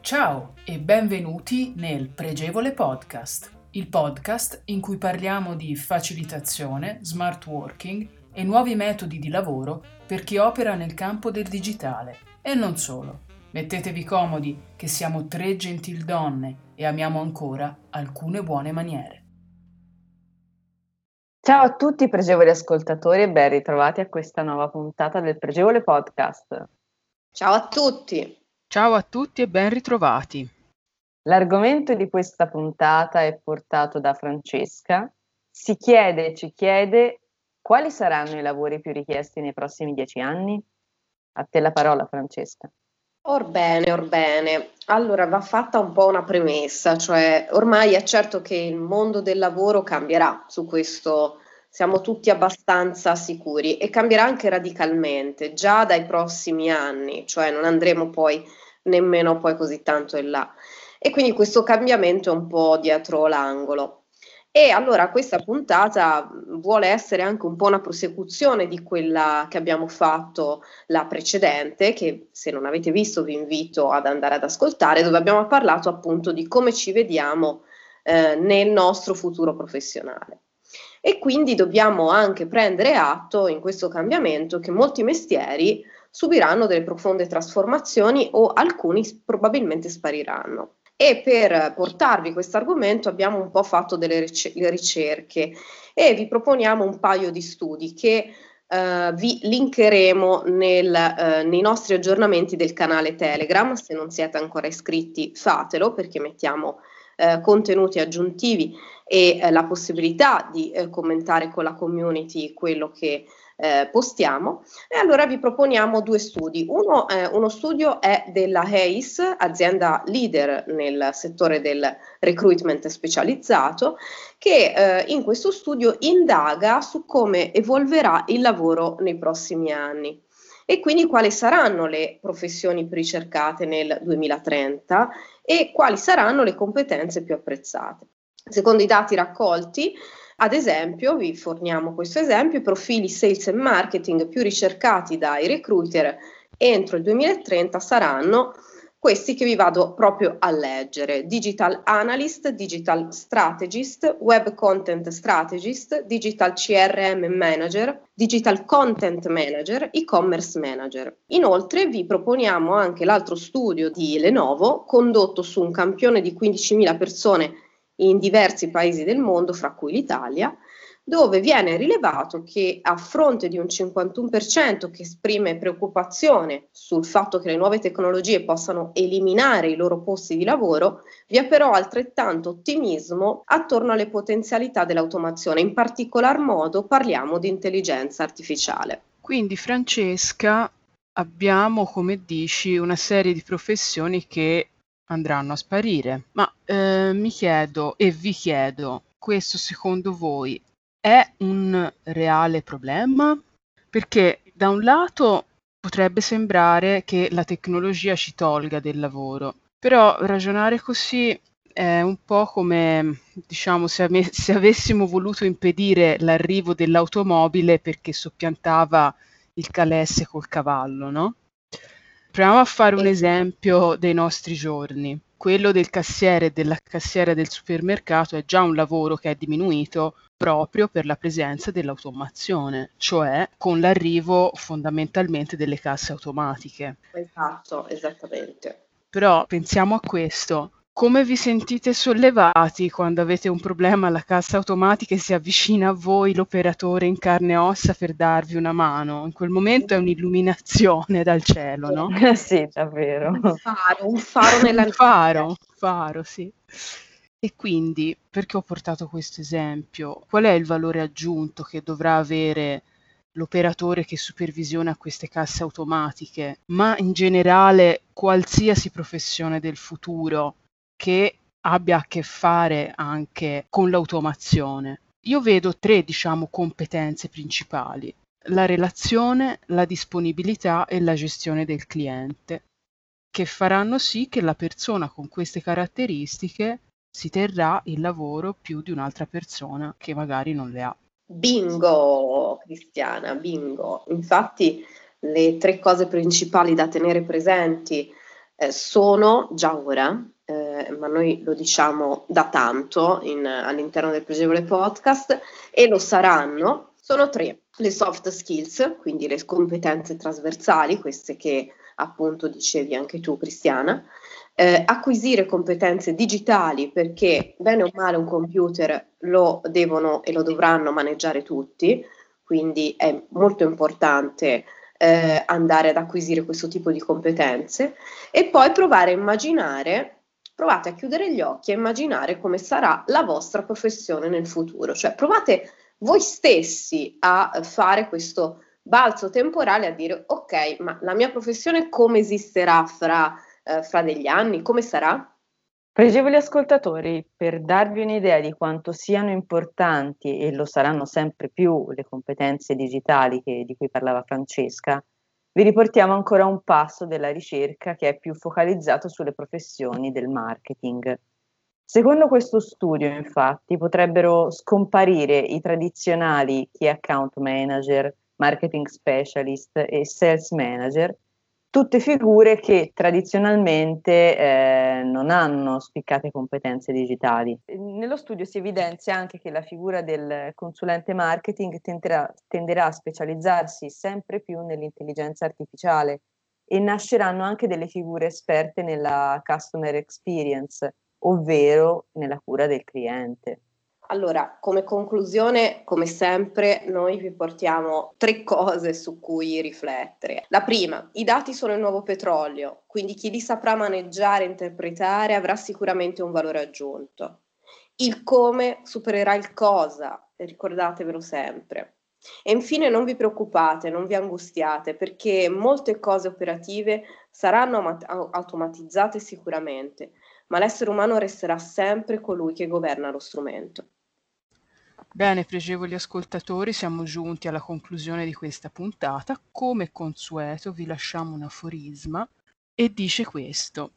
Ciao e benvenuti nel Pregevole Podcast, il podcast in cui parliamo di facilitazione, smart working e nuovi metodi di lavoro per chi opera nel campo del digitale. E non solo. Mettetevi comodi che siamo tre gentildonne e amiamo ancora alcune buone maniere. Ciao a tutti pregevoli ascoltatori e ben ritrovati a questa nuova puntata del Pregevole Podcast. Ciao a tutti. Ciao a tutti e ben ritrovati. L'argomento di questa puntata è portato da Francesca. Si chiede e ci chiede quali saranno i lavori più richiesti nei prossimi dieci anni? A te la parola, Francesca. Orbene, orbene. Allora va fatta un po' una premessa, cioè ormai è certo che il mondo del lavoro cambierà, su questo siamo tutti abbastanza sicuri e cambierà anche radicalmente già dai prossimi anni, cioè non andremo poi nemmeno poi così tanto in là. E quindi questo cambiamento è un po' dietro l'angolo. E allora questa puntata vuole essere anche un po' una prosecuzione di quella che abbiamo fatto la precedente, che se non avete visto vi invito ad andare ad ascoltare, dove abbiamo parlato appunto di come ci vediamo eh, nel nostro futuro professionale. E quindi dobbiamo anche prendere atto in questo cambiamento che molti mestieri subiranno delle profonde trasformazioni o alcuni probabilmente spariranno. E per portarvi questo argomento abbiamo un po' fatto delle ricerche e vi proponiamo un paio di studi che Uh, vi linkeremo nel, uh, nei nostri aggiornamenti del canale Telegram. Se non siete ancora iscritti, fatelo perché mettiamo uh, contenuti aggiuntivi e la possibilità di commentare con la community quello che eh, postiamo. E allora vi proponiamo due studi. Uno, eh, uno studio è della Hayes, azienda leader nel settore del recruitment specializzato, che eh, in questo studio indaga su come evolverà il lavoro nei prossimi anni e quindi quali saranno le professioni più ricercate nel 2030 e quali saranno le competenze più apprezzate. Secondo i dati raccolti, ad esempio, vi forniamo questo esempio, i profili sales e marketing più ricercati dai recruiter entro il 2030 saranno questi che vi vado proprio a leggere. Digital Analyst, Digital Strategist, Web Content Strategist, Digital CRM Manager, Digital Content Manager, E-Commerce Manager. Inoltre vi proponiamo anche l'altro studio di Lenovo condotto su un campione di 15.000 persone in diversi paesi del mondo, fra cui l'Italia, dove viene rilevato che a fronte di un 51% che esprime preoccupazione sul fatto che le nuove tecnologie possano eliminare i loro posti di lavoro, vi è però altrettanto ottimismo attorno alle potenzialità dell'automazione. In particolar modo parliamo di intelligenza artificiale. Quindi Francesca, abbiamo, come dici, una serie di professioni che andranno a sparire. Ma eh, mi chiedo e vi chiedo, questo secondo voi è un reale problema? Perché da un lato potrebbe sembrare che la tecnologia ci tolga del lavoro, però ragionare così è un po' come, diciamo, se, ave- se avessimo voluto impedire l'arrivo dell'automobile perché soppiantava il calesse col cavallo, no? Proviamo a fare un esempio dei nostri giorni. Quello del cassiere e della cassiera del supermercato è già un lavoro che è diminuito proprio per la presenza dell'automazione, cioè con l'arrivo fondamentalmente delle casse automatiche. Esatto, esattamente. Però pensiamo a questo, come vi sentite sollevati quando avete un problema alla cassa automatica e si avvicina a voi l'operatore in carne e ossa per darvi una mano? In quel momento è un'illuminazione dal cielo, no? sì, davvero. Un faro, un faro nella Un faro, un faro, sì. E quindi, perché ho portato questo esempio? Qual è il valore aggiunto che dovrà avere l'operatore che supervisiona queste casse automatiche, ma in generale qualsiasi professione del futuro che abbia a che fare anche con l'automazione. Io vedo tre, diciamo, competenze principali. La relazione, la disponibilità e la gestione del cliente, che faranno sì che la persona con queste caratteristiche si terrà il lavoro più di un'altra persona che magari non le ha. Bingo, Cristiana, bingo. Infatti le tre cose principali da tenere presenti eh, sono già ora eh, ma noi lo diciamo da tanto in, all'interno del pregevole podcast e lo saranno, sono tre. Le soft skills, quindi le competenze trasversali, queste che appunto dicevi anche tu Cristiana, eh, acquisire competenze digitali perché bene o male un computer lo devono e lo dovranno maneggiare tutti, quindi è molto importante eh, andare ad acquisire questo tipo di competenze e poi provare a immaginare provate a chiudere gli occhi e immaginare come sarà la vostra professione nel futuro, cioè provate voi stessi a fare questo balzo temporale a dire ok, ma la mia professione come esisterà fra, eh, fra degli anni, come sarà? Pregevoli ascoltatori, per darvi un'idea di quanto siano importanti e lo saranno sempre più le competenze digitali che, di cui parlava Francesca, vi riportiamo ancora un passo della ricerca che è più focalizzato sulle professioni del marketing. Secondo questo studio, infatti, potrebbero scomparire i tradizionali key account manager, marketing specialist e sales manager tutte figure che tradizionalmente eh, non hanno spiccate competenze digitali. Nello studio si evidenzia anche che la figura del consulente marketing tenderà, tenderà a specializzarsi sempre più nell'intelligenza artificiale e nasceranno anche delle figure esperte nella customer experience, ovvero nella cura del cliente. Allora, come conclusione, come sempre, noi vi portiamo tre cose su cui riflettere. La prima, i dati sono il nuovo petrolio, quindi chi li saprà maneggiare e interpretare avrà sicuramente un valore aggiunto. Il come supererà il cosa, ricordatevelo sempre. E infine non vi preoccupate, non vi angustiate, perché molte cose operative saranno automatizzate sicuramente, ma l'essere umano resterà sempre colui che governa lo strumento. Bene, pregevoli ascoltatori, siamo giunti alla conclusione di questa puntata. Come consueto vi lasciamo un aforisma e dice questo.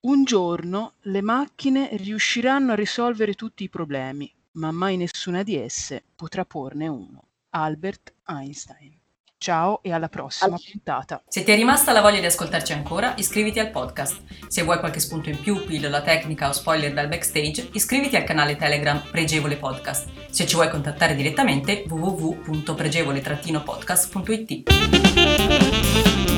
Un giorno le macchine riusciranno a risolvere tutti i problemi, ma mai nessuna di esse potrà porne uno. Albert Einstein. Ciao e alla prossima All... puntata. Se ti è rimasta la voglia di ascoltarci ancora, iscriviti al podcast. Se vuoi qualche spunto in più, pillola tecnica o spoiler dal backstage, iscriviti al canale Telegram Pregevole Podcast. Se ci vuoi contattare direttamente, www.pregevole-podcast.it.